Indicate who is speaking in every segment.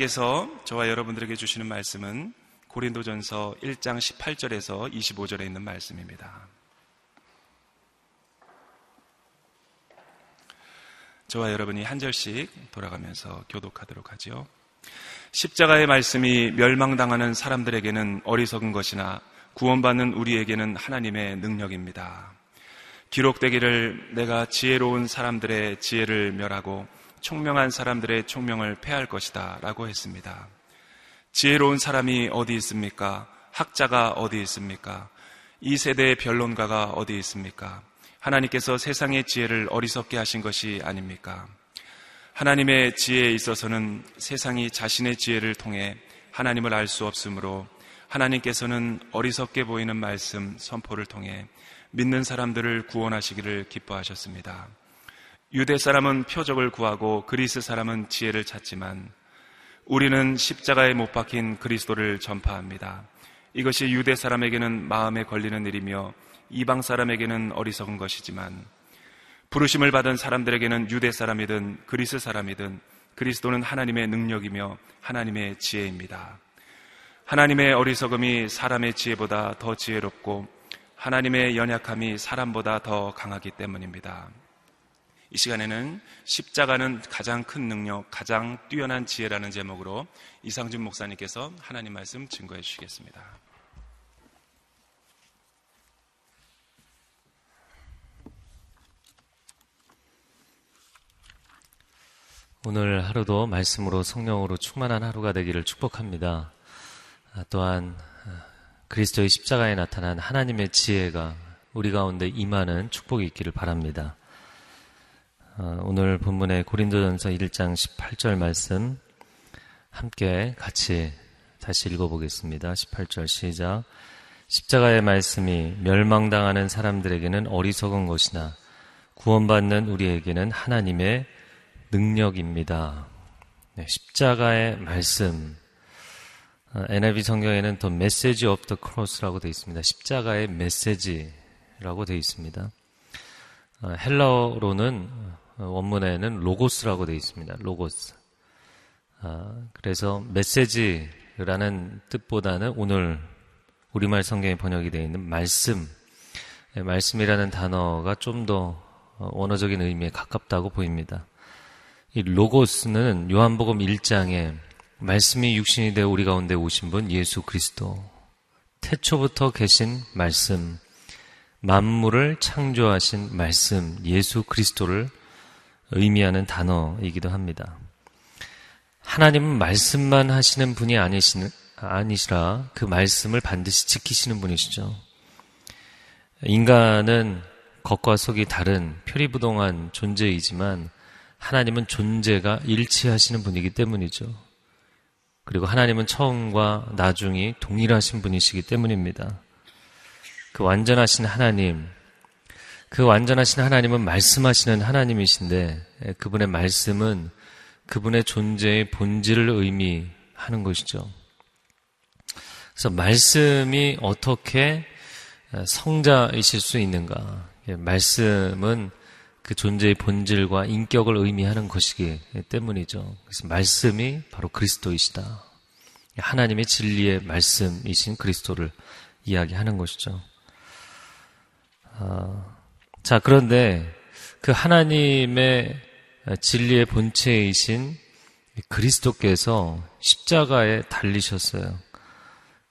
Speaker 1: 하나님께서 저와 여러분들에게 주시는 말씀은 고린도전서 1장 18절에서 25절에 있는 말씀입니다. 저와 여러분이 한 절씩 돌아가면서 교독하도록 하죠. 십자가의 말씀이 멸망당하는 사람들에게는 어리석은 것이나 구원받는 우리에게는 하나님의 능력입니다. 기록되기를 내가 지혜로운 사람들의 지혜를 멸하고 총명한 사람들의 총명을 패할 것이다 라고 했습니다. 지혜로운 사람이 어디 있습니까? 학자가 어디 있습니까? 이 세대의 변론가가 어디 있습니까? 하나님께서 세상의 지혜를 어리석게 하신 것이 아닙니까? 하나님의 지혜에 있어서는 세상이 자신의 지혜를 통해 하나님을 알 수 없으므로 하나님께서는 어리석게 보이는 말씀 선포를 통해 믿는 사람들을 구원하시기를 기뻐하셨습니다. 유대 사람은 표적을 구하고 그리스 사람은 지혜를 찾지만 우리는 십자가에 못 박힌 그리스도를 전파합니다. 이것이 유대 사람에게는 마음에 걸리는 일이며 이방 사람에게는 어리석은 것이지만 부르심을 받은 사람들에게는 유대 사람이든 그리스 사람이든 그리스도는 하나님의 능력이며 하나님의 지혜입니다. 하나님의 어리석음이 사람의 지혜보다 더 지혜롭고 하나님의 연약함이 사람보다 더 강하기 때문입니다. 이 시간에는 십자가는 가장 큰 능력, 가장 뛰어난 지혜라는 제목으로 이상준 목사님께서 하나님 말씀 증거해 주시겠습니다.
Speaker 2: 오늘 하루도 말씀으로 성령으로 충만한 하루가 되기를 축복합니다. 아, 또한 아, 그리스도의 십자가에 나타난 하나님의 지혜가 우리 가운데 임하는 축복이 있기를 바랍니다. 어, 오늘 본문의 고린도전서 1장 18절 말씀 함께 같이 다시 읽어보겠습니다. 18절 시작. 십자가의 말씀이 멸망당하는 사람들에게는 어리석은 것이나 구원받는 우리에게는 하나님의 능력입니다. 네, 십자가의 말씀. NIV 어, 성경에는 the message of the cross라고 되어 있습니다. 십자가의 메시지라고 되어 있습니다. 어, 헬라어로는 어, 원문에는 로고스라고 되어 있습니다. 로고스. 아, 그래서 메시지라는 뜻보다는 오늘 우리말 성경에 번역이 되어 있는 말씀, 예, 말씀이라는 단어가 좀더 어, 원어적인 의미에 가깝다고 보입니다. 이 로고스는 요한복음 1장에 말씀이 육신이 되어 우리 가운데 오신 분 예수 그리스도 태초부터 계신 말씀 만물을 창조하신 말씀 예수 그리스도를 의미하는 단어이기도 합니다. 하나님은 말씀만 하시는 분이 아니시는, 아니시라 그 말씀을 반드시 지키시는 분이시죠. 인간은 겉과 속이 다른 표리부동한 존재이지만 하나님은 존재가 일치하시는 분이기 때문이죠. 그리고 하나님은 처음과 나중이 동일하신 분이시기 때문입니다. 그 완전하신 하나님, 그 완전하신 하나님은 말씀하시는 하나님이신데 예, 그분의 말씀은 그분의 존재의 본질을 의미하는 것이죠. 그래서 말씀이 어떻게 어, 성자이실 수 있는가? 예, 말씀은 그 존재의 본질과 인격을 의미하는 것이기 때문이죠. 그래서 말씀이 바로 그리스도이시다. 하나님의 진리의 말씀이신 그리스도를 이야기하는 것이죠. 아, 자, 그런데 그 하나님의 진리의 본체이신 그리스도께서 십자가에 달리셨어요.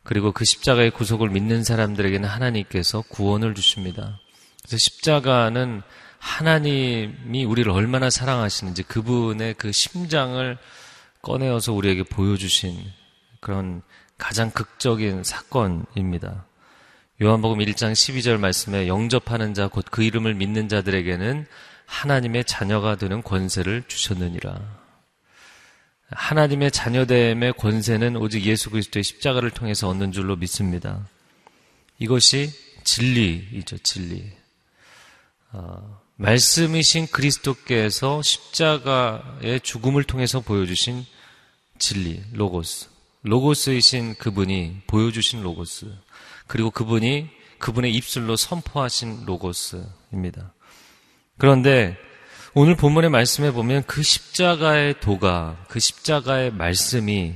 Speaker 2: 그리고 그 십자가의 구속을 믿는 사람들에게는 하나님께서 구원을 주십니다. 그래서 십자가는 하나님이 우리를 얼마나 사랑하시는지 그분의 그 심장을 꺼내어서 우리에게 보여주신 그런 가장 극적인 사건입니다. 요한복음 1장 12절 말씀에 영접하는 자 곧 그 이름을 믿는 자들에게는 하나님의 자녀가 되는 권세를 주셨느니라. 하나님의 자녀됨의 권세는 오직 예수 그리스도의 십자가를 통해서 얻는 줄로 믿습니다. 이것이 진리이죠, 진리. 어, 말씀이신 그리스도께서 십자가의 죽음을 통해서 보여주신 진리, 로고스. 로고스이신 그분이 보여주신 로고스. 그리고 그분이 그분의 입술로 선포하신 로고스입니다. 그런데 오늘 본문의 말씀에 보면 그 십자가의 도가, 그 십자가의 말씀이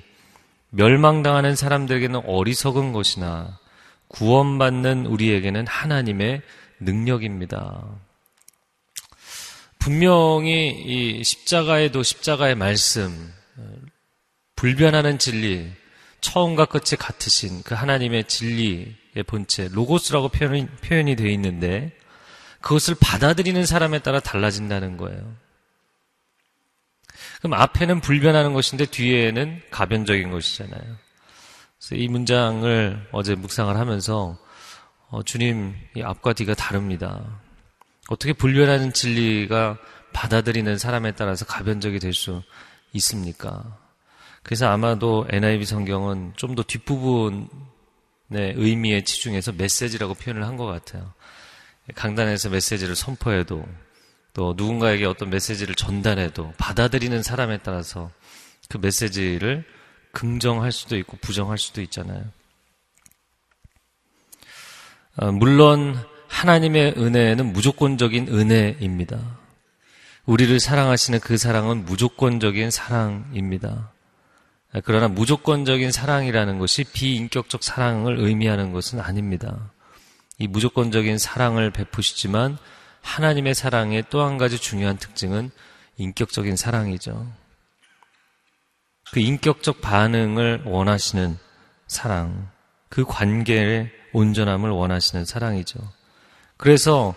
Speaker 2: 멸망당하는 사람들에게는 어리석은 것이나 구원받는 우리에게는 하나님의 능력입니다. 분명히 이 십자가에도 십자가의 말씀, 불변하는 진리, 처음과 끝이 같으신 그 하나님의 진리의 본체, 로고스라고 표현이, 표현이 되어 있는데 그것을 받아들이는 사람에 따라 달라진다는 거예요. 그럼 앞에는 불변하는 것인데 뒤에는 가변적인 것이잖아요. 그래서 이 문장을 어제 묵상을 하면서 어, 주님 이 앞과 뒤가 다릅니다. 어떻게 불변하는 진리가 받아들이는 사람에 따라서 가변적이 될 수 있습니까? 그래서 아마도 NIV 성경은 좀 더 뒷부분의 의미에 치중해서 메시지라고 표현을 한 것 같아요. 강단에서 메시지를 선포해도 또 누군가에게 어떤 메시지를 전달해도 받아들이는 사람에 따라서 그 메시지를 긍정할 수도 있고 부정할 수도 있잖아요. 어, 물론 하나님의 은혜는 무조건적인 은혜입니다. 우리를 사랑하시는 그 사랑은 무조건적인 사랑입니다. 그러나 무조건적인 사랑이라는 것이 비인격적 사랑을 의미하는 것은 아닙니다. 이 무조건적인 사랑을 베푸시지만 하나님의 사랑의 또 한 가지 중요한 특징은 인격적인 사랑이죠. 그 인격적 반응을 원하시는 사랑, 그 관계의 온전함을 원하시는 사랑이죠. 그래서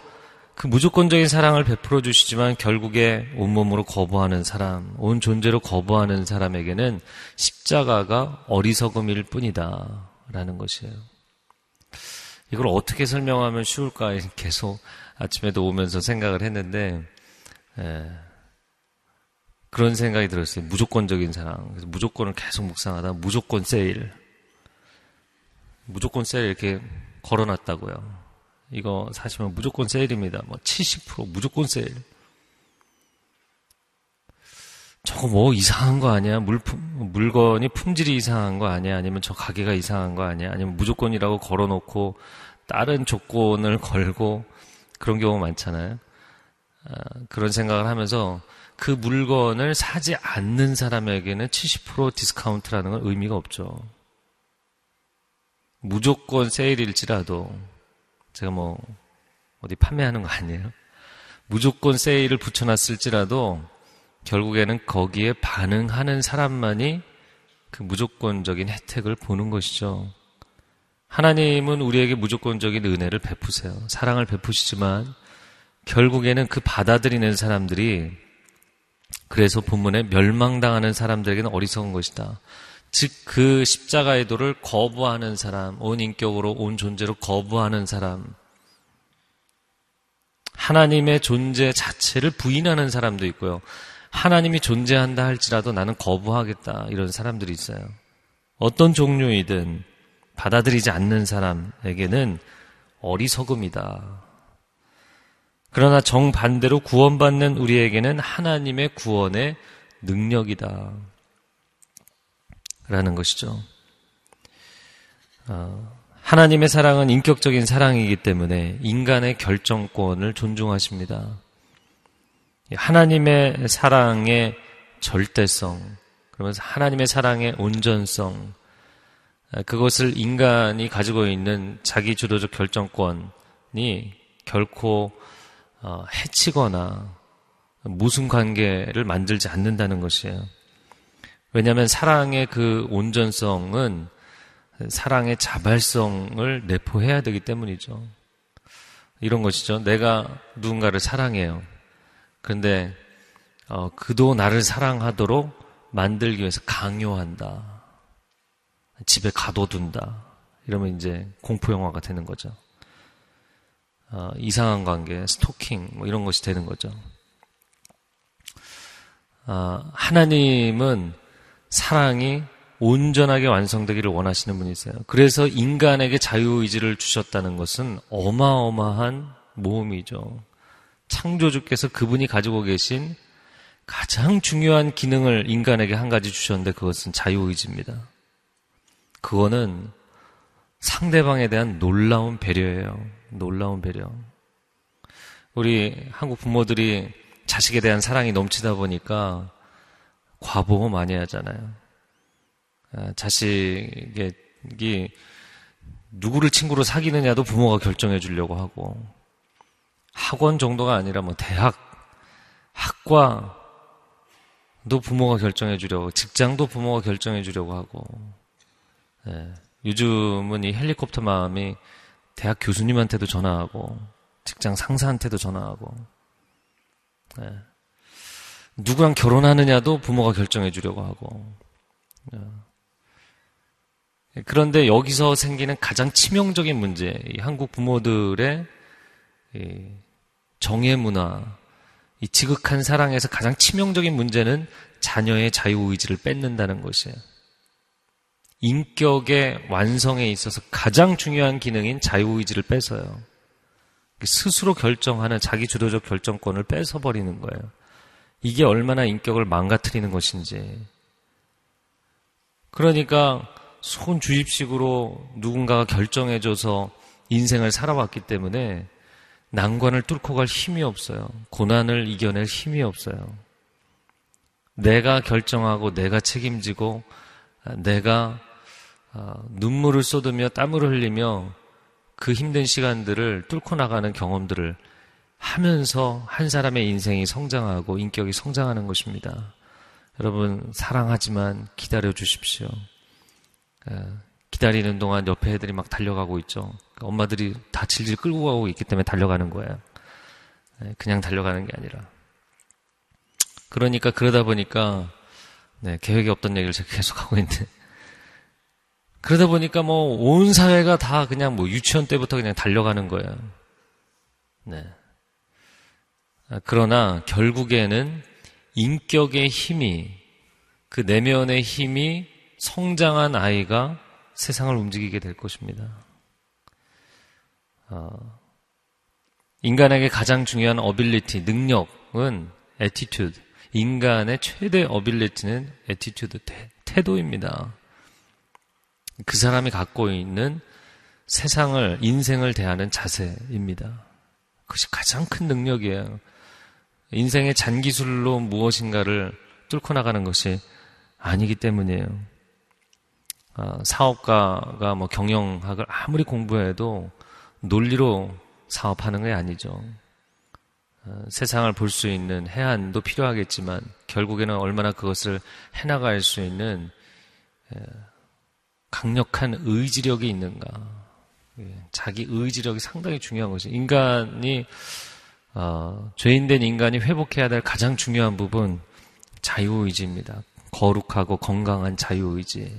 Speaker 2: 그 무조건적인 사랑을 베풀어 주시지만 결국에 온몸으로 거부하는 사람, 온 존재로 거부하는 사람에게는 십자가가 어리석음일 뿐이다. 라는 것이에요. 이걸 어떻게 설명하면 쉬울까 계속 아침에도 오면서 생각을 했는데 예, 그런 생각이 들었어요. 무조건적인 사랑. 그래서 무조건을 계속 묵상하다 무조건 세일. 무조건 세일 이렇게 걸어놨다고요. 이거 사시면 무조건 세일입니다. 뭐 70% 무조건 세일. 저거 뭐 이상한 거 아니야? 물품, 물건이 품질이 이상한 거 아니야? 아니면 저 가게가 이상한 거 아니야? 아니면 무조건이라고 걸어놓고 다른 조건을 걸고 그런 경우 많잖아요. 아, 그런 생각을 하면서 그 물건을 사지 않는 사람에게는 70% 디스카운트라는 건 의미가 없죠. 무조건 세일일지라도 제가 뭐 어디 판매하는 거 아니에요? 무조건 세일을 붙여놨을지라도 결국에는 거기에 반응하는 사람만이 그 무조건적인 혜택을 보는 것이죠. 하나님은 우리에게 무조건적인 은혜를 베푸세요. 사랑을 베푸시지만 결국에는 그 받아들이는 사람들이 그래서 본문에 멸망당하는 사람들에게는 어리석은 것이다. 즉, 그 십자가의 도를 거부하는 사람, 온 인격으로, 온 존재로 거부하는 사람, 하나님의 존재 자체를 부인하는 사람도 있고요. 하나님이 존재한다 할지라도 나는 거부하겠다. 이런 사람들이 있어요. 어떤 종류이든 받아들이지 않는 사람에게는 어리석음이다. 그러나 정반대로 구원받는 우리에게는 하나님의 구원의 능력이다. 라는 것이죠. 어, 하나님의 사랑은 인격적인 사랑이기 때문에 인간의 결정권을 존중하십니다. 하나님의 사랑의 절대성, 그러면서 하나님의 사랑의 온전성, 그것을 인간이 가지고 있는 자기 주도적 결정권이 결코 어, 해치거나 무슨 관계를 만들지 않는다는 것이에요. 왜냐하면 사랑의 그 온전성은 사랑의 자발성을 내포해야 되기 때문이죠. 이런 것이죠. 내가 누군가를 사랑해요. 그런데 어, 그도 나를 사랑하도록 만들기 위해서 강요한다. 집에 가둬둔다. 이러면 이제 공포 영화가 되는 거죠. 어, 이상한 관계, 스토킹 뭐 이런 것이 되는 거죠. 어, 하나님은 사랑이 온전하게 완성되기를 원하시는 분이세요. 그래서 인간에게 자유의지를 주셨다는 것은 어마어마한 모험이죠. 창조주께서 그분이 가지고 계신 가장 중요한 기능을 인간에게 한 가지 주셨는데 그것은 자유의지입니다. 그거는 상대방에 대한 놀라운 배려예요. 놀라운 배려. 우리 한국 부모들이 자식에 대한 사랑이 넘치다 보니까 과보호 많이 하잖아요. 아, 자식이 누구를 친구로 사귀느냐도 부모가 결정해 주려고 하고 학원 정도가 아니라 뭐 대학, 학과도 부모가 결정해 주려고 직장도 부모가 결정해 주려고 하고 예, 요즘은 이 헬리콥터 마음이 대학 교수님한테도 전화하고 직장 상사한테도 전화하고 예, 누구랑 결혼하느냐도 부모가 결정해 주려고 하고 예. 그런데 여기서 생기는 가장 치명적인 문제, 이 한국 부모들의 이 정의 문화, 이 지극한 사랑에서 가장 치명적인 문제는 자녀의 자유의지를 뺏는다는 것이에요. 인격의 완성에 있어서 가장 중요한 기능인 자유의지를 뺏어요. 스스로 결정하는 자기 주도적 결정권을 뺏어버리는 거예요. 이게 얼마나 인격을 망가뜨리는 것인지. 그러니까 손 주입식으로 누군가가 결정해줘서 인생을 살아왔기 때문에 난관을 뚫고 갈 힘이 없어요. 고난을 이겨낼 힘이 없어요. 내가 결정하고 내가 책임지고 내가 아, 눈물을 쏟으며 땀을 흘리며 그 힘든 시간들을 뚫고 나가는 경험들을 하면서 한 사람의 인생이 성장하고 인격이 성장하는 것입니다. 여러분 사랑하지만 기다려 주십시오. 기다리는 동안 옆에 애들이 막 달려가고 있죠. 엄마들이 다 질질 끌고 가고 있기 때문에 달려가는 거예요. 그냥 달려가는 게 아니라. 그러니까 그러다 보니까 네, 계획이 없던 얘기를 제가 계속 하고 있는데 그러다 보니까 뭐 온 사회가 다 그냥 뭐 유치원 때부터 그냥 달려가는 거예요. 네. 아, 그러나 결국에는 인격의 힘이 그 내면의 힘이 성장한 아이가 세상을 움직이게 될 것입니다. 어, 인간에게 가장 중요한 ability, 능력은 attitude. 인간의 최대 ability는 attitude, 태도입니다. 그 사람이 갖고 있는 세상을, 인생을 대하는 자세입니다. 그것이 가장 큰 능력이에요. 인생의 잔기술로 무엇인가를 뚫고 나가는 것이 아니기 때문이에요. 어, 사업가가 뭐 경영학을 아무리 공부해도 논리로 사업하는 게 아니죠. 어, 세상을 볼 수 있는 해안도 필요하겠지만 결국에는 얼마나 그것을 해나갈 수 있는 강력한 의지력이 있는가. 예, 자기 의지력이 상당히 중요한 것이 인간이 어, 죄인된 인간이 회복해야 될 가장 중요한 부분 자유의지입니다. 거룩하고 건강한 자유의지.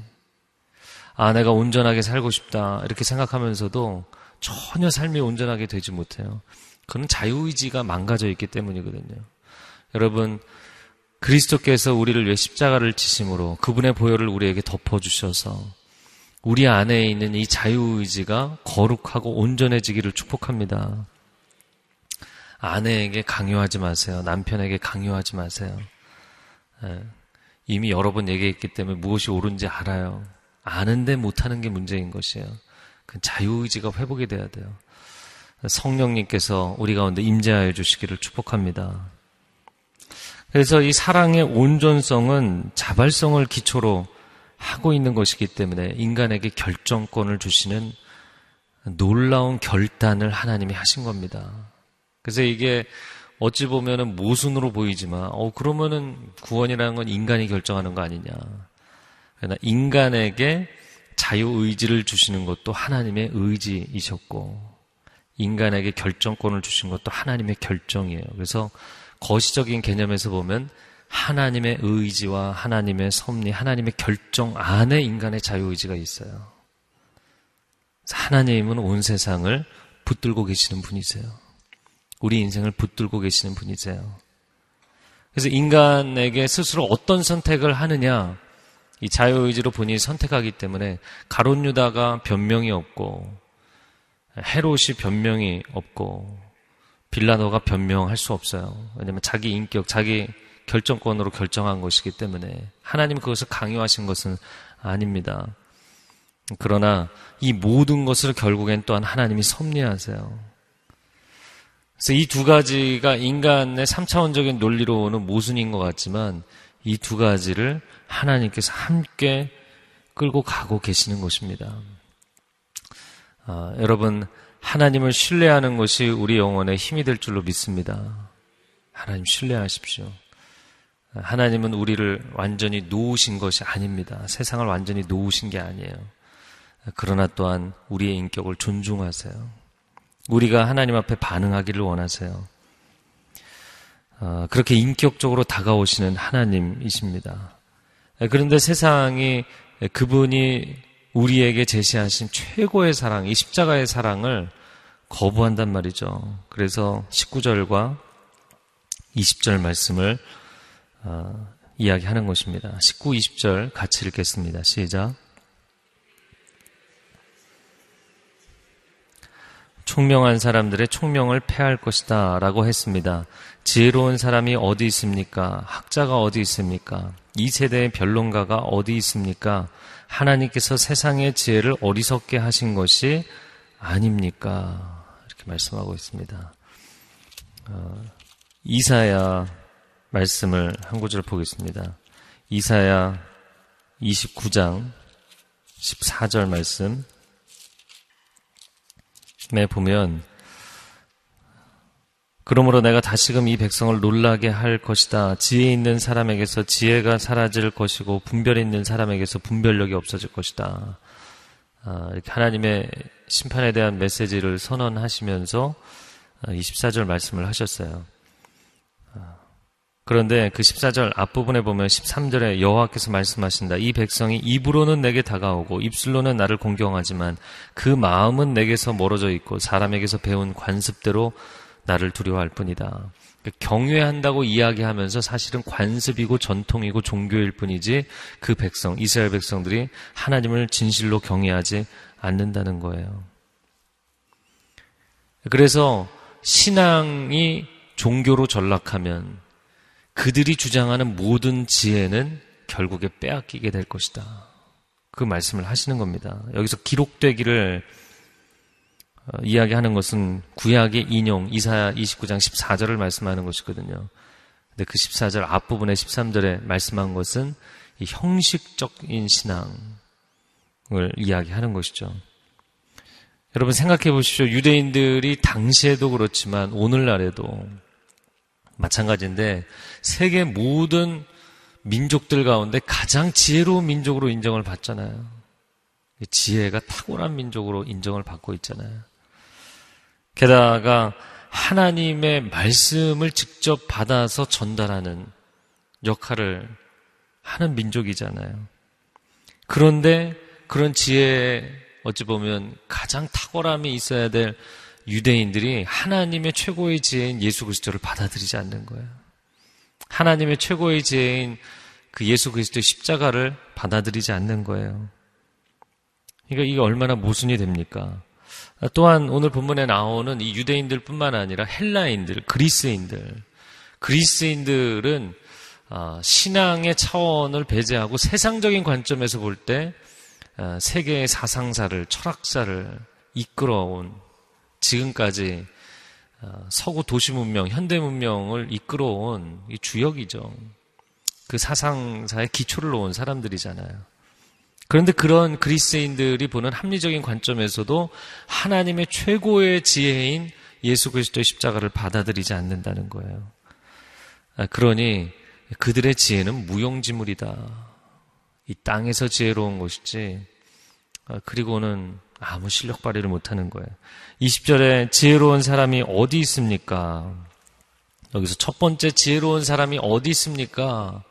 Speaker 2: 아, 내가 온전하게 살고 싶다. 이렇게 생각하면서도 전혀 삶이 온전하게 되지 못해요. 그는 자유의지가 망가져 있기 때문이거든요. 여러분, 그리스도께서 우리를 위해 십자가를 지심으로 그분의 보혈을 우리에게 덮어주셔서 우리 안에 있는 이 자유의지가 거룩하고 온전해지기를 축복합니다. 아내에게 강요하지 마세요. 남편에게 강요하지 마세요. 예. 이미 여러 번 얘기했기 때문에 무엇이 옳은지 알아요. 아는데 못하는 게 문제인 것이에요. 그 자유의지가 회복이 돼야 돼요. 성령님께서 우리 가운데 임재하여 주시기를 축복합니다. 그래서 이 사랑의 온전성은 자발성을 기초로 하고 있는 것이기 때문에 인간에게 결정권을 주시는 놀라운 결단을 하나님이 하신 겁니다. 그래서 이게 어찌 보면은 모순으로 보이지만, 어, 그러면은 구원이라는 건 인간이 결정하는 거 아니냐. 그러나 인간에게 자유의지를 주시는 것도 하나님의 의지이셨고, 인간에게 결정권을 주신 것도 하나님의 결정이에요. 그래서 거시적인 개념에서 보면 하나님의 의지와 하나님의 섭리, 하나님의 결정 안에 인간의 자유의지가 있어요. 하나님은 온 세상을 붙들고 계시는 분이세요. 우리 인생을 붙들고 계시는 분이세요. 그래서 인간에게 스스로 어떤 선택을 하느냐, 이 자유의지로 본인이 선택하기 때문에 가론 유다가 변명이 없고, 헤롯이 변명이 없고, 빌라노가 변명할 수 없어요. 왜냐하면 자기 인격, 자기 결정권으로 결정한 것이기 때문에 하나님 그것을 강요하신 것은 아닙니다. 그러나 이 모든 것을 결국엔 또한 하나님이 섭리하세요. 그래서 이 두 가지가 인간의 3차원적인 논리로는 모순인 것 같지만 이 두 가지를 하나님께서 함께 끌고 가고 계시는 것입니다. 아, 여러분, 하나님을 신뢰하는 것이 우리 영혼의 힘이 될 줄로 믿습니다. 하나님 신뢰하십시오. 하나님은 우리를 완전히 놓으신 것이 아닙니다. 세상을 완전히 놓으신 게 아니에요. 그러나 또한 우리의 인격을 존중하세요. 우리가 하나님 앞에 반응하기를 원하세요. 어, 그렇게 인격적으로 다가오시는 하나님이십니다. 그런데 세상이 그분이 우리에게 제시하신 최고의 사랑, 이 십자가의 사랑을 거부한단 말이죠. 그래서 19절과 20절 말씀을 어, 이야기하는 것입니다. 19, 20절 같이 읽겠습니다. 시작. 총명한 사람들의 총명을 패할 것이다 라고 했습니다. 지혜로운 사람이 어디 있습니까? 학자가 어디 있습니까? 이 세대의 변론가가 어디 있습니까? 하나님께서 세상의 지혜를 어리석게 하신 것이 아닙니까? 이렇게 말씀하고 있습니다. 어, 이사야 말씀을 한 구절 보겠습니다. 이사야 29장 14절 말씀 에 보면 그러므로 내가 다시금 이 백성을 놀라게 할 것이다. 지혜 있는 사람에게서 지혜가 사라질 것이고 분별 있는 사람에게서 분별력이 없어질 것이다. 아, 이렇게 하나님의 심판에 대한 메시지를 선언하시면서 24절 말씀을 하셨어요. 그런데 그 14절 앞부분에 보면 13절에 여호와께서 말씀하신다. 이 백성이 입으로는 내게 다가오고 입술로는 나를 공경하지만 그 마음은 내게서 멀어져 있고 사람에게서 배운 관습대로 나를 두려워할 뿐이다. 그러니까 경외한다고 이야기하면서 사실은 관습이고 전통이고 종교일 뿐이지 그 백성, 이스라엘 백성들이 하나님을 진실로 경외하지 않는다는 거예요. 그래서 신앙이 종교로 전락하면 그들이 주장하는 모든 지혜는 결국에 빼앗기게 될 것이다. 그 말씀을 하시는 겁니다. 여기서 기록되기를 어, 이야기하는 것은 구약의 인용 이사야 29장 14절을 말씀하는 것이거든요. 근데 그 14절 앞부분에 13절에 말씀한 것은 이 형식적인 신앙을 이야기하는 것이죠. 여러분 생각해 보십시오. 유대인들이 당시에도 그렇지만 오늘날에도 마찬가지인데 세계 모든 민족들 가운데 가장 지혜로운 민족으로 인정을 받잖아요. 지혜가 탁월한 민족으로 인정을 받고 있잖아요. 게다가 하나님의 말씀을 직접 받아서 전달하는 역할을 하는 민족이잖아요. 그런데 그런 지혜 어찌 보면 가장 탁월함이 있어야 될 유대인들이 하나님의 최고의 지혜인 예수 그리스도를 받아들이지 않는 거예요. 하나님의 최고의 지혜인 그 예수 그리스도의 십자가를 받아들이지 않는 거예요. 그러니까 이게 얼마나 모순이 됩니까? 또한 오늘 본문에 나오는 이 유대인들뿐만 아니라 헬라인들, 그리스인들, 그리스인들은 아, 신앙의 차원을 배제하고 세상적인 관점에서 볼때 아, 세계의 사상사를 철학사를 이끌어온 지금까지 어, 서구 도시 문명, 현대 문명을 이끌어온 주역이죠. 그 사상사의 기초를 놓은 사람들이잖아요. 그런데 그런 그리스인들이 보는 합리적인 관점에서도 하나님의 최고의 지혜인 예수 그리스도의 십자가를 받아들이지 않는다는 거예요. 아, 그러니 그들의 지혜는 무용지물이다. 이 땅에서 지혜로운 것이지. 아, 그리고는 아무 실력 발휘를 못하는 거예요. 20절에 지혜로운 사람이 어디 있습니까? 여기서 첫 번째 지혜로운 사람이 어디 있습니까?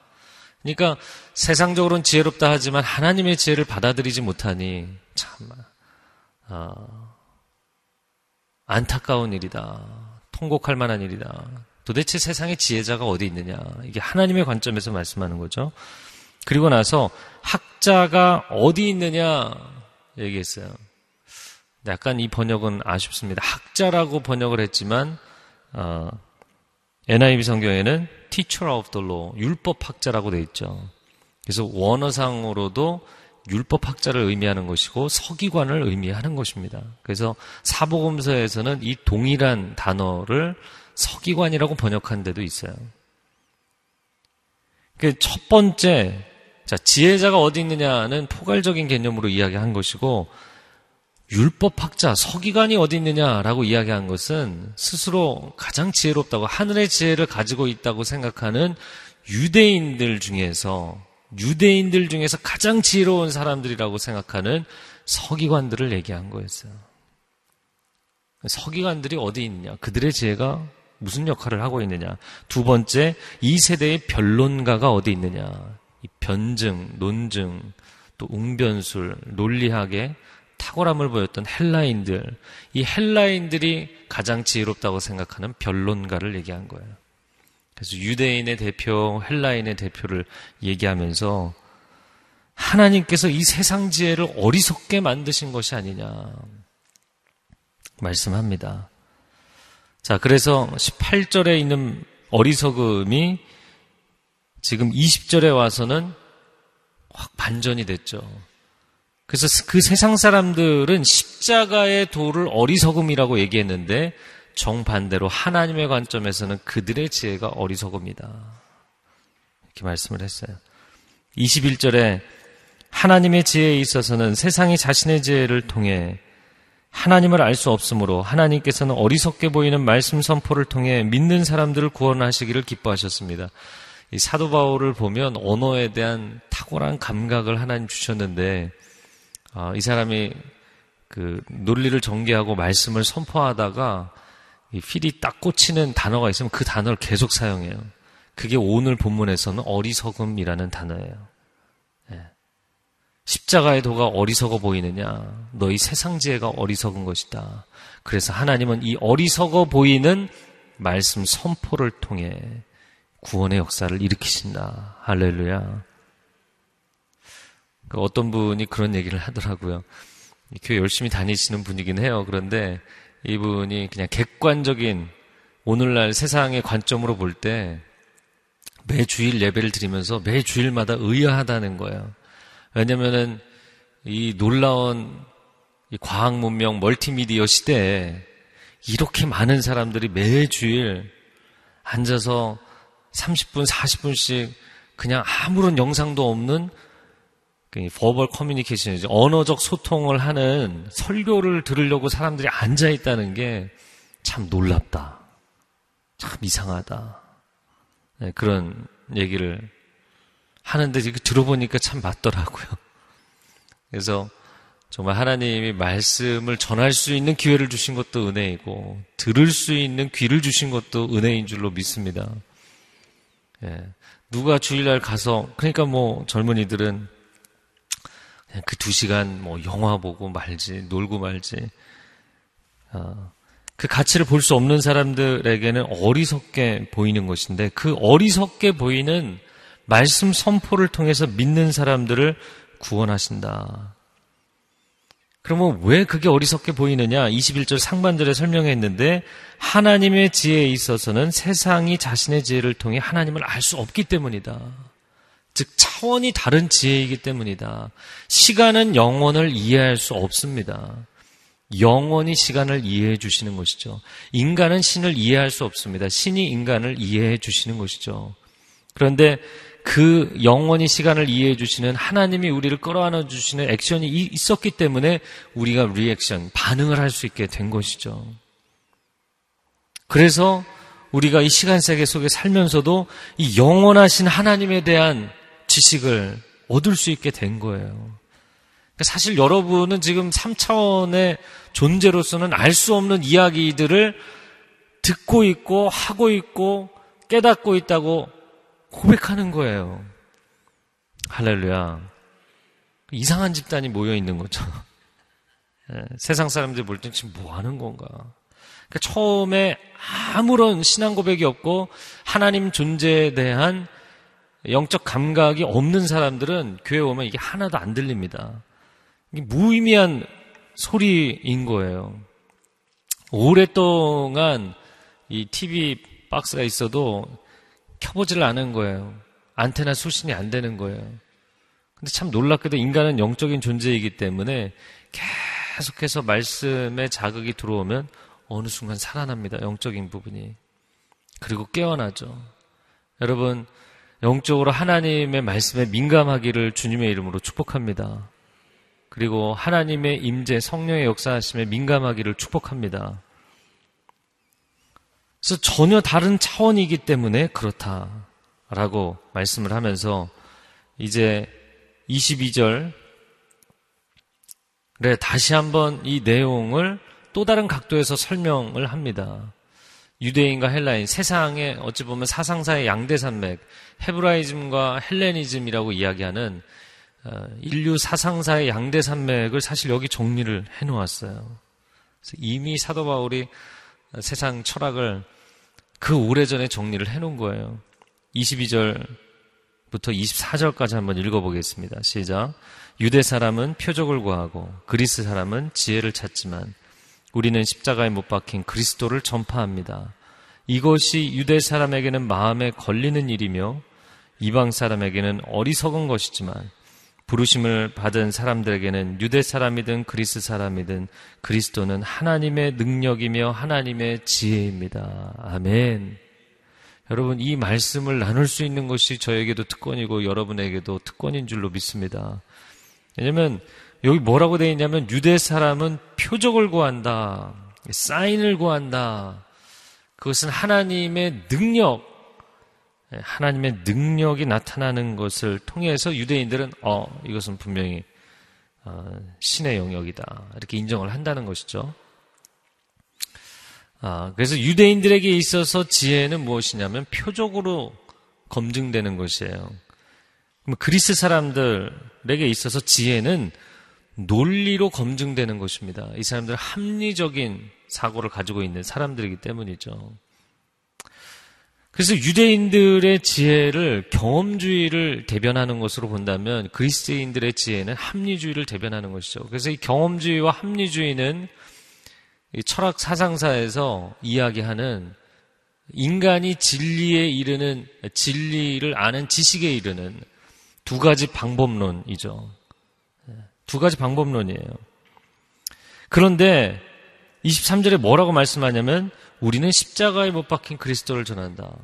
Speaker 2: 그러니까 세상적으로는 지혜롭다 하지만 하나님의 지혜를 받아들이지 못하니 참 어, 안타까운 일이다. 통곡할 만한 일이다. 도대체 세상에 지혜자가 어디 있느냐? 이게 하나님의 관점에서 말씀하는 거죠. 그리고 나서 학자가 어디 있느냐 얘기했어요. 약간 이 번역은 아쉽습니다. 학자라고 번역을 했지만 어, NIV 성경에는 teacher of the law, 율법 학자라고 돼 있죠. 그래서 원어상으로도 율법 학자를 의미하는 것이고 서기관을 의미하는 것입니다. 그래서 사복음서에서는 이 동일한 단어를 서기관이라고 번역한 데도 있어요. 그첫 번째, 자, 지혜자가 어디 있느냐는 포괄적인 개념으로 이야기한 것이고, 율법학자, 서기관이 어디 있느냐라고 이야기한 것은 스스로 가장 지혜롭다고 하늘의 지혜를 가지고 있다고 생각하는 유대인들 중에서 유대인들 중에서 가장 지혜로운 사람들이라고 생각하는 서기관들을 얘기한 거였어요. 서기관들이 어디 있느냐? 그들의 지혜가 무슨 역할을 하고 있느냐? 두 번째, 이 세대의 변론가가 어디 있느냐? 이 변증, 논증, 또 웅변술, 논리학의 탁월함을 보였던 헬라인들, 이 헬라인들이 가장 지혜롭다고 생각하는 변론가를 얘기한 거예요. 그래서 유대인의 대표, 헬라인의 대표를 얘기하면서 하나님께서 이 세상 지혜를 어리석게 만드신 것이 아니냐 말씀합니다. 자, 그래서 18절에 있는 어리석음이 지금 20절에 와서는 확 반전이 됐죠. 그래서 그 세상 사람들은 십자가의 도를 어리석음이라고 얘기했는데 정반대로 하나님의 관점에서는 그들의 지혜가 어리석음이다. 이렇게 말씀을 했어요. 21절에 하나님의 지혜에 있어서는 세상이 자신의 지혜를 통해 하나님을 알 수 없으므로 하나님께서는 어리석게 보이는 말씀 선포를 통해 믿는 사람들을 구원하시기를 기뻐하셨습니다. 이 사도 바울을 보면 언어에 대한 탁월한 감각을 하나님 주셨는데 어, 이 사람이 그 논리를 전개하고 말씀을 선포하다가 이 필이 딱 꽂히는 단어가 있으면 그 단어를 계속 사용해요. 그게 오늘 본문에서는 어리석음이라는 단어예요. 예. 십자가의 도가 어리석어 보이느냐? 너희 세상 지혜가 어리석은 것이다. 그래서 하나님은 이 어리석어 보이는 말씀 선포를 통해 구원의 역사를 일으키신다. 할렐루야. 그 어떤 분이 그런 얘기를 하더라고요. 교회 열심히 다니시는 분이긴 해요. 그런데 이분이 그냥 객관적인 오늘날 세상의 관점으로 볼 때 매 주일 예배를 드리면서 매 주일마다 의아하다는 거예요. 왜냐면은 이 놀라운 이 과학 문명 멀티미디어 시대에 이렇게 많은 사람들이 매 주일 앉아서 30분, 40분씩 그냥 아무런 영상도 없는 버벌 커뮤니케이션이죠. 언어적 소통을 하는 설교를 들으려고 사람들이 앉아 있다는 게 참 놀랍다. 참 이상하다. 네, 그런 얘기를 하는데 들어보니까 참 맞더라고요. 그래서 정말 하나님이 말씀을 전할 수 있는 기회를 주신 것도 은혜이고 들을 수 있는 귀를 주신 것도 은혜인 줄로 믿습니다. 예, 누가 주일날 가서 그러니까 뭐 젊은이들은 그 두 시간 뭐 영화 보고 말지, 놀고 말지. 어, 그 가치를 볼 수 없는 사람들에게는 어리석게 보이는 것인데 그 어리석게 보이는 말씀 선포를 통해서 믿는 사람들을 구원하신다. 그러면 왜 그게 어리석게 보이느냐? 21절 상반절에 설명했는데 하나님의 지혜에 있어서는 세상이 자신의 지혜를 통해 하나님을 알 수 없기 때문이다. 즉 차원이 다른 지혜이기 때문이다. 시간은 영원을 이해할 수 없습니다. 영원히 시간을 이해해 주시는 것이죠. 인간은 신을 이해할 수 없습니다. 신이 인간을 이해해 주시는 것이죠. 그런데 그 영원히 시간을 이해해 주시는 하나님이 우리를 끌어안아 주시는 액션이 있었기 때문에 우리가 리액션, 반응을 할 수 있게 된 것이죠. 그래서 우리가 이 시간 세계 속에 살면서도 이 영원하신 하나님에 대한 지식을 얻을 수 있게 된 거예요. 그러니까 사실 여러분은 지금 3차원의 존재로서는 알 수 없는 이야기들을 듣고 있고 하고 있고 깨닫고 있다고 고백하는 거예요. 할렐루야. 이상한 집단이 모여 있는 거죠. 예, 세상 사람들 볼 땐 지금 뭐 하는 건가. 그러니까 처음에 아무런 신앙 고백이 없고 하나님 존재에 대한 영적 감각이 없는 사람들은 교회 오면 이게 하나도 안 들립니다. 이게 무의미한 소리인 거예요. 오랫동안 이 TV 박스가 있어도 켜보지를 않은 거예요. 안테나 수신이 안 되는 거예요. 근데 참 놀랍게도 인간은 영적인 존재이기 때문에 계속해서 말씀에 자극이 들어오면 어느 순간 살아납니다. 영적인 부분이. 그리고 깨어나죠. 여러분, 영적으로 하나님의 말씀에 민감하기를 주님의 이름으로 축복합니다. 그리고 하나님의 임재 성령의 역사하심에 민감하기를 축복합니다. 그래서 전혀 다른 차원이기 때문에 그렇다라고 말씀을 하면서 이제 22절에 다시 한번 이 내용을 또 다른 각도에서 설명을 합니다. 유대인과 헬라인, 세상의 어찌 보면 사상사의 양대 산맥, 헤브라이즘과 헬레니즘이라고 이야기하는 어, 인류 사상사의 양대 산맥을 사실 여기 정리를 해 놓았어요. 이미 사도 바울이 세상 철학을 그 오래전에 정리를 해 놓은 거예요. 22절부터 24절까지 한번 읽어 보겠습니다. 시작. 유대 사람은 표적을 구하고 그리스 사람은 지혜를 찾지만 우리는 십자가에 못 박힌 그리스도를 전파합니다. 이것이 유대 사람에게는 마음에 걸리는 일이며 이방 사람에게는 어리석은 것이지만 부르심을 받은 사람들에게는 유대 사람이든 그리스 사람이든 그리스도는 하나님의 능력이며 하나님의 지혜입니다. 아멘. 여러분, 이 말씀을 나눌 수 있는 것이 저에게도 특권이고 여러분에게도 특권인 줄로 믿습니다. 왜냐면 여기 뭐라고 되어 있냐면 유대 사람은 표적을 구한다. 사인을 구한다. 그것은 하나님의 능력, 하나님의 능력이 나타나는 것을 통해서 유대인들은 어 이것은 분명히 어, 신의 영역이다 이렇게 인정을 한다는 것이죠. 아, 그래서 유대인들에게 있어서 지혜는 무엇이냐면 표적으로 검증되는 것이에요. 그리스 사람들에게 있어서 지혜는 논리로 검증되는 것입니다. 이 사람들은 합리적인 사고를 가지고 있는 사람들이기 때문이죠. 그래서 유대인들의 지혜를 경험주의를 대변하는 것으로 본다면 그리스인들의 지혜는 합리주의를 대변하는 것이죠. 그래서 이 경험주의와 합리주의는 철학 사상사에서 이야기하는 인간이 진리에 이르는 진리를 아는 지식에 이르는 두 가지 방법론이죠. 두 가지 방법론이에요. 그런데 23절에 뭐라고 말씀하냐면 우리는 십자가에 못 박힌 그리스도를 전한다.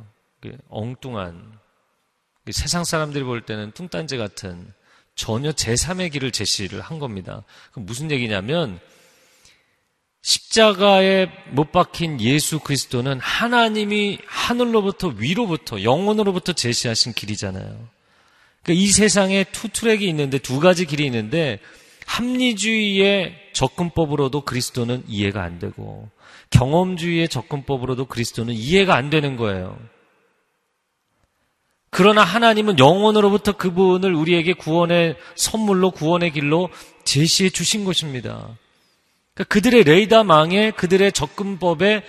Speaker 2: 엉뚱한 세상 사람들이 볼 때는 뚱딴지 같은 전혀 제3의 길을 제시를 한 겁니다. 무슨 얘기냐면 십자가에 못 박힌 예수 그리스도는 하나님이 하늘로부터 위로부터 영혼으로부터 제시하신 길이잖아요. 그러니까 이 세상에 two track이 있는데 두 가지 길이 있는데 합리주의의 접근법으로도 그리스도는 이해가 안 되고 경험주의의 접근법으로도 그리스도는 이해가 안 되는 거예요. 그러나 하나님은 영원으로부터 그분을 우리에게 구원의 선물로 구원의 길로 제시해 주신 것입니다. 그러니까 그들의 레이더망에 그들의 접근법에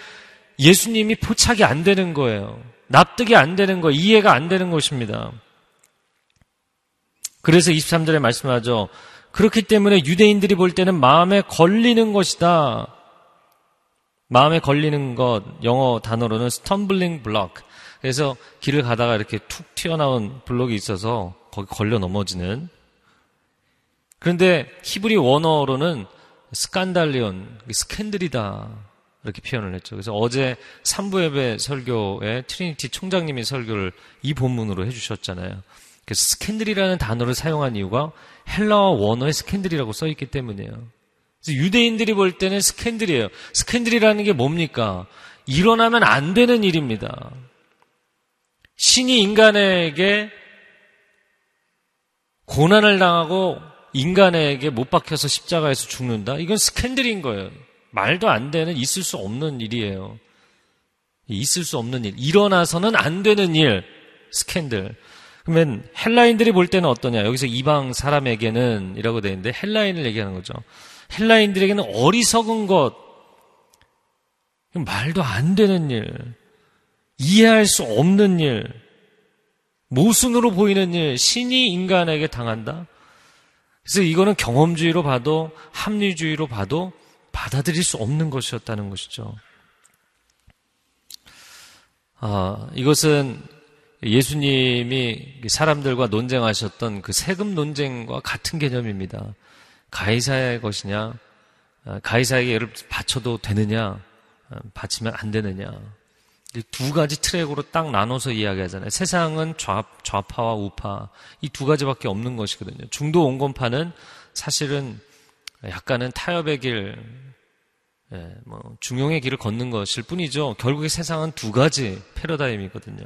Speaker 2: 예수님이 포착이 안 되는 거예요. 납득이 안 되는 거, 이해가 안 되는 것입니다. 그래서 23절에 말씀하죠. 그렇기 때문에 유대인들이 볼 때는 마음에 걸리는 것이다. 마음에 걸리는 것, 영어 단어로는 stumbling block. 그래서 길을 가다가 이렇게 툭 튀어나온 블록이 있어서 거기 걸려 넘어지는. 그런데 히브리 원어로는 스칸달리온, 스캔들이다. 이렇게 표현을 했죠. 그래서 어제 3부 예배 설교에 트리니티 총장님이 설교를 이 본문으로 해주셨잖아요. 그래서 스캔들이라는 단어를 사용한 이유가 헬라어 원어에 스캔들이라고 써 있기 때문이에요. 그래서 유대인들이 볼 때는 스캔들이에요. 스캔들이라는 게 뭡니까? 일어나면 안 되는 일입니다. 신이 인간에게 고난을 당하고 인간에게 못 박혀서 십자가에서 죽는다? 이건 스캔들인 거예요. 말도 안 되는 있을 수 없는 일이에요. 있을 수 없는 일. 일어나서는 안 되는 일. 스캔들. 그러면 헬라인들이 볼 때는 어떠냐? 여기서 이방 사람에게는 이라고 되어 있는데 헬라인을 얘기하는 거죠. 헬라인들에게는 어리석은 것, 말도 안 되는 일, 이해할 수 없는 일, 모순으로 보이는 일, 신이 인간에게 당한다? 그래서 이거는 경험주의로 봐도 합리주의로 봐도 받아들일 수 없는 것이었다는 것이죠. 아, 이것은 예수님이 사람들과 논쟁하셨던 그 세금 논쟁과 같은 개념입니다. 가이사의 것이냐, 아, 가이사에게 예를 바쳐도 되느냐, 아, 바치면 안 되느냐. 두 가지 트랙으로 딱 나눠서 이야기하잖아요. 세상은 좌, 좌파와 우파 이 두 가지밖에 없는 것이거든요. 중도 온건파는 사실은 약간은 타협의 길, 예, 뭐 중용의 길을 걷는 것일 뿐이죠. 결국에 세상은 두 가지 패러다임이거든요.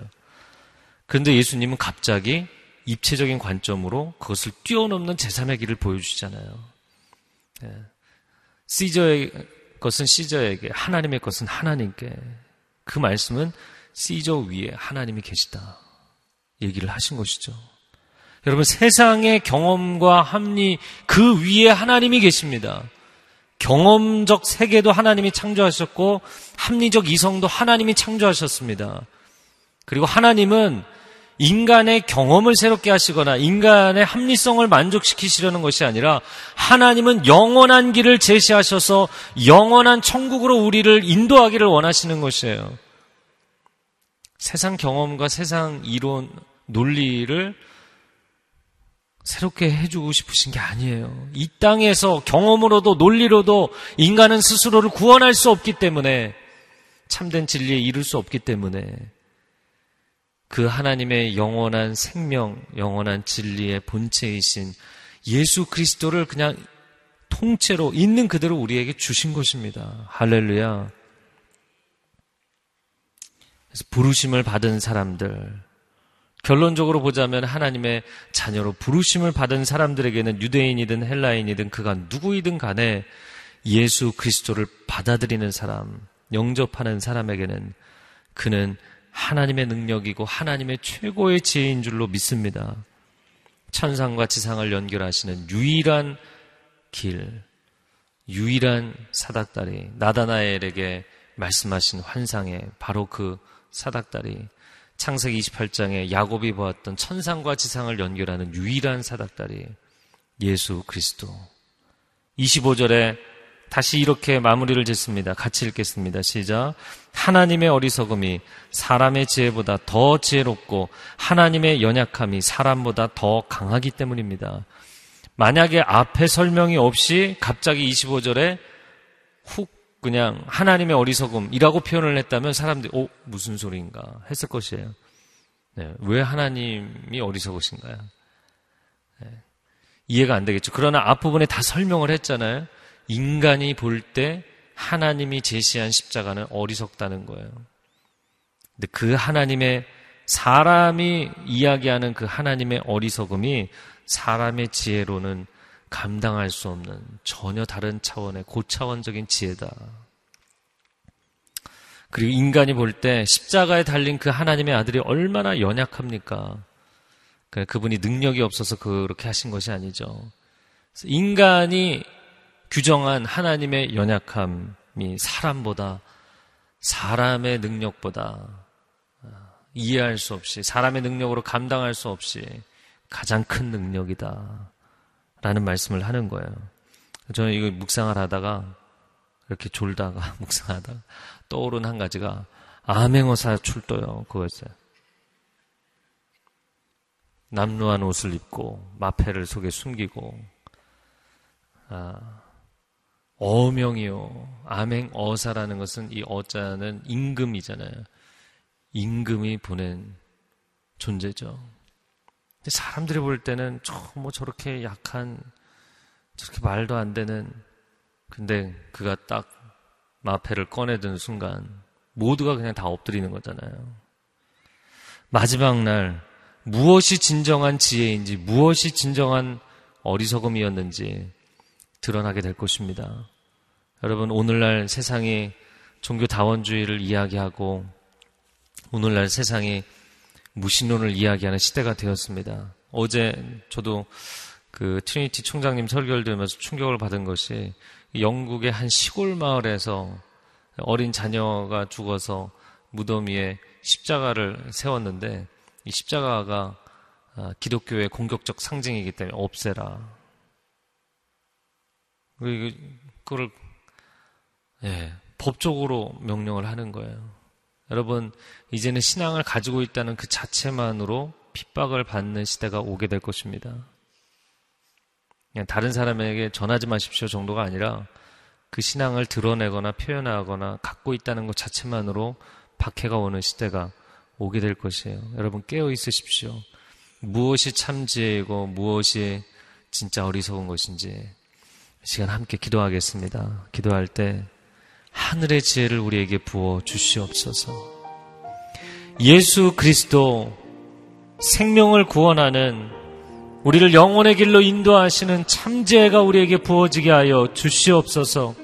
Speaker 2: 그런데 예수님은 갑자기 입체적인 관점으로 그것을 뛰어넘는 제3의 길을 보여주시잖아요. 예. 시저의 것은 시저에게, 하나님의 것은 하나님께. 그 말씀은 시저 위에 하나님이 계시다. 얘기를 하신 것이죠. 여러분, 세상의 경험과 합리, 그 위에 하나님이 계십니다. 경험적 세계도 하나님이 창조하셨고, 합리적 이성도 하나님이 창조하셨습니다. 그리고 하나님은 인간의 경험을 새롭게 하시거나 인간의 합리성을 만족시키시려는 것이 아니라 하나님은 영원한 길을 제시하셔서 영원한 천국으로 우리를 인도하기를 원하시는 것이에요. 세상 경험과 세상 이론, 논리를 새롭게 해주고 싶으신 게 아니에요. 이 땅에서 경험으로도 논리로도 인간은 스스로를 구원할 수 없기 때문에 참된 진리에 이룰 수 없기 때문에 그 하나님의 영원한 생명, 영원한 진리의 본체이신 예수 그리스도를 그냥 통째로 있는 그대로 우리에게 주신 것입니다. 할렐루야. 그래서 부르심을 받은 사람들, 결론적으로 보자면 하나님의 자녀로 부르심을 받은 사람들에게는 유대인이든 헬라인이든 그가 누구이든 간에 예수 그리스도를 받아들이는 사람, 영접하는 사람에게는 그는 하나님의 능력이고 하나님의 최고의 지혜인 줄로 믿습니다. 천상과 지상을 연결하시는 유일한 길, 유일한 사닥다리, 나다나엘에게 말씀하신 환상에 바로 그 사닥다리, 창세기 28장에 야곱이 보았던 천상과 지상을 연결하는 유일한 사닥다리, 예수 그리스도. 25절에 다시 이렇게 마무리를 짓습니다. 같이 읽겠습니다. 시작. 하나님의 어리석음이 사람의 지혜보다 더 지혜롭고 하나님의 연약함이 사람보다 더 강하기 때문입니다. 만약에 앞에 설명이 없이 갑자기 25절에 훅 그냥 하나님의 어리석음이라고 표현을 했다면 사람들이 오 무슨 소리인가 했을 것이에요. 네, 왜 하나님이 어리석으신가요? 네, 이해가 안 되겠죠. 그러나 앞부분에 다 설명을 했잖아요. 인간이 볼 때 하나님이 제시한 십자가는 어리석다는 거예요. 근데 그 하나님의 사람이 이야기하는 그 하나님의 어리석음이 사람의 지혜로는 감당할 수 없는 전혀 다른 차원의 고차원적인 지혜다. 그리고 인간이 볼 때 십자가에 달린 그 하나님의 아들이 얼마나 연약합니까? 그분이 능력이 없어서 그렇게 하신 것이 아니죠. 인간이 규정한 하나님의 연약함이 사람보다 사람의 능력보다 이해할 수 없이 사람의 능력으로 감당할 수 없이 가장 큰 능력이다. 라는 말씀을 하는 거예요. 저는 이거 묵상을 하다가 이렇게 졸다가 묵상하다가 떠오른 한 가지가 암행어사 출도요. 그거였어요. 남루한 옷을 입고 마패를 속에 숨기고 아, 어명이요. 암행 어사라는 것은 이 어자는 임금이잖아요. 임금이 보낸 존재죠. 사람들이 볼 때는 뭐 저렇게 약한 저렇게 말도 안 되는 근데 그가 딱 마패를 꺼내든 순간 모두가 그냥 다 엎드리는 거잖아요. 마지막 날 무엇이 진정한 지혜인지 무엇이 진정한 어리석음이었는지 드러나게 될 것입니다. 여러분 오늘날 세상이 종교 다원주의를 이야기하고 오늘날 세상이 무신론을 이야기하는 시대가 되었습니다. 어제 저도 그 트리니티 총장님 설교를 들으면서 충격을 받은 것이 영국의 한 시골 마을에서 어린 자녀가 죽어서 무덤 위에 십자가를 세웠는데 이 십자가가 아, 기독교의 공격적 상징이기 때문에 없애라. 그거를 예, 법적으로 명령을 하는 거예요. 여러분, 이제는 신앙을 가지고 있다는 그 자체만으로 핍박을 받는 시대가 오게 될 것입니다. 그냥 다른 사람에게 전하지 마십시오 정도가 아니라 그 신앙을 드러내거나 표현하거나 갖고 있다는 것 자체만으로 박해가 오는 시대가 오게 될 것이에요. 여러분 깨어 있으십시오. 무엇이 참 지혜이고 무엇이 진짜 어리석은 것인지 시간 함께 기도하겠습니다. 기도할 때 하늘의 지혜를 우리에게 부어 주시옵소서. 예수 그리스도 생명을 구원하는 우리를 영혼의 길로 인도하시는 참 지혜가 우리에게 부어지게 하여 주시옵소서.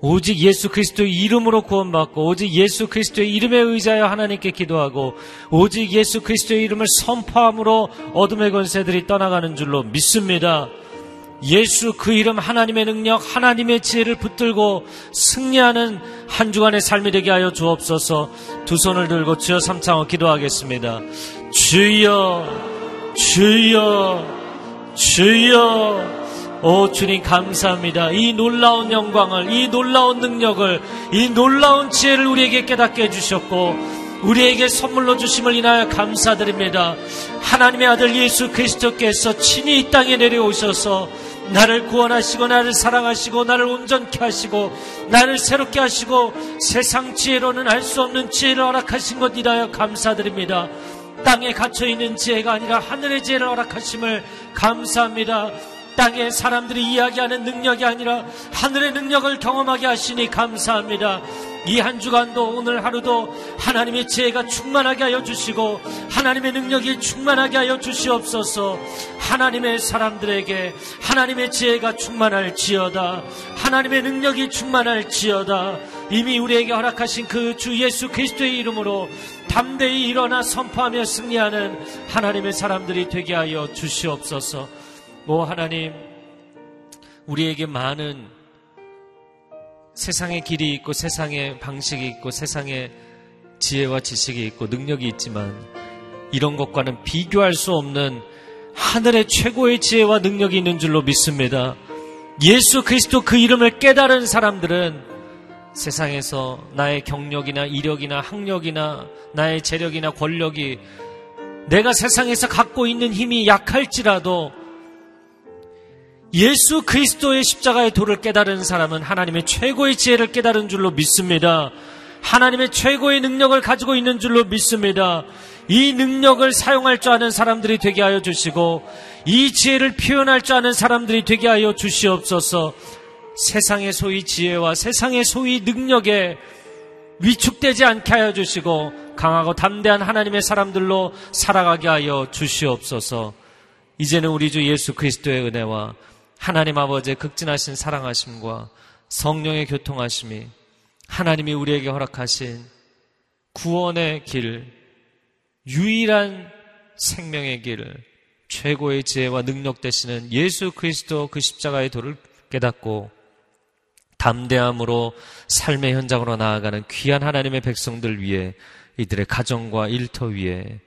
Speaker 2: 오직 예수 그리스도의 이름으로 구원받고 오직 예수 그리스도의 이름에 의지하여 하나님께 기도하고 오직 예수 그리스도의 이름을 선포함으로 어둠의 권세들이 떠나가는 줄로 믿습니다. 예수 그 이름 하나님의 능력 하나님의 지혜를 붙들고 승리하는 한 주간의 삶이 되게 하여 주옵소서 두 손을 들고 주여 삼창어 기도하겠습니다. 주여 주여, 주여, 오 주님 감사합니다. 이 놀라운 영광을, 이 놀라운 능력을, 이 놀라운 지혜를 우리에게 깨닫게 해주셨고, 우리에게 선물로 주심을 인하여 감사드립니다. 하나님의 아들 예수 그리스도께서 친히 이 땅에 내려오셔서 나를 구원하시고 나를 사랑하시고 나를 온전케 하시고 나를 새롭게 하시고 세상 지혜로는 알 수 없는 지혜를 허락하신 것 이하여 감사드립니다. 땅에 갇혀 있는 지혜가 아니라 하늘의 지혜를 허락하심을 감사합니다. 땅에 사람들이 이야기하는 능력이 아니라 하늘의 능력을 경험하게 하시니 감사합니다. 이 한 주간도 오늘 하루도 하나님의 지혜가 충만하게 하여 주시고 하나님의 능력이 충만하게 하여 주시옵소서. 하나님의 사람들에게 하나님의 지혜가 충만할 지어다. 하나님의 능력이 충만할 지어다. 이미 우리에게 허락하신 그 주 예수 그리스도의 이름으로 담대히 일어나 선포하며 승리하는 하나님의 사람들이 되게 하여 주시옵소서. 오 하나님, 우리에게 많은 세상의 길이 있고 세상의 방식이 있고 세상의 지혜와 지식이 있고 능력이 있지만 이런 것과는 비교할 수 없는 하늘의 최고의 지혜와 능력이 있는 줄로 믿습니다. 예수 그리스도 그 이름을 깨달은 사람들은 세상에서 나의 경력이나 이력이나 학력이나 나의 재력이나 권력이 내가 세상에서 갖고 있는 힘이 약할지라도 예수 그리스도의 십자가의 도를 깨달은 사람은 하나님의 최고의 지혜를 깨달은 줄로 믿습니다. 하나님의 최고의 능력을 가지고 있는 줄로 믿습니다. 이 능력을 사용할 줄 아는 사람들이 되게 하여 주시고 이 지혜를 표현할 줄 아는 사람들이 되게 하여 주시옵소서. 세상의 소위 지혜와 세상의 소위 능력에 위축되지 않게 하여 주시고 강하고 담대한 하나님의 사람들로 살아가게 하여 주시옵소서. 이제는 우리 주 예수 그리스도의 은혜와 하나님 아버지의 극진하신 사랑하심과 성령의 교통하심이 하나님이 우리에게 허락하신 구원의 길, 유일한 생명의 길, 최고의 지혜와 능력 되시는 예수 그리스도 그 십자가의 도를 깨닫고 담대함으로 삶의 현장으로 나아가는 귀한 하나님의 백성들 위해 이들의 가정과 일터 위에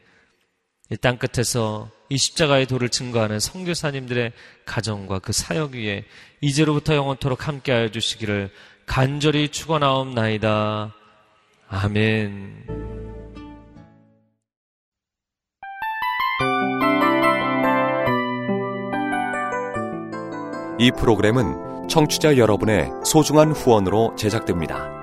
Speaker 2: 이땅 끝에서 이 십자가의 도를 증거하는 성교사님들의 가정과 그 사역 위에 이제로부터 영원토록 함께하여 주시기를 간절히 축원하옵나이다. 아멘.
Speaker 3: 이 프로그램은 청취자 여러분의 소중한 후원으로 제작됩니다.